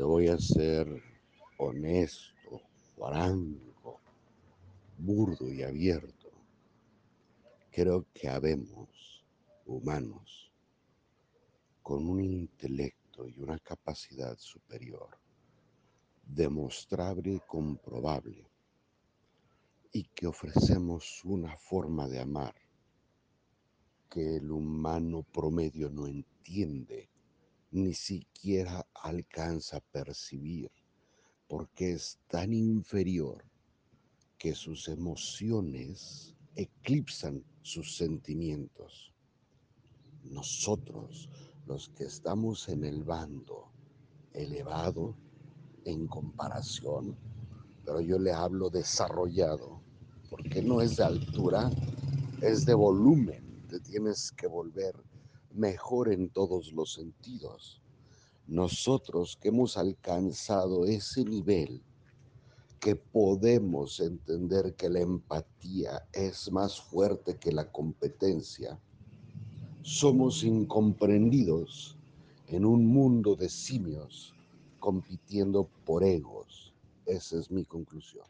Te voy a ser honesto, franco, burdo y abierto. Creo que habemos humanos con un intelecto y una capacidad superior, demostrable y comprobable, y que ofrecemos una forma de amar que el humano promedio no entiende ni siquiera alcanza a percibir, porque es tan inferior que sus emociones eclipsan sus sentimientos. Nosotros, los que estamos en el bando elevado en comparación, pero yo le hablo desarrollado, porque no es de altura, es de volumen, te tienes que volver mejor en todos los sentidos. Nosotros que hemos alcanzado ese nivel, que podemos entender que la empatía es más fuerte que la competencia, somos incomprendidos en un mundo de simios compitiendo por egos. Esa es mi conclusión.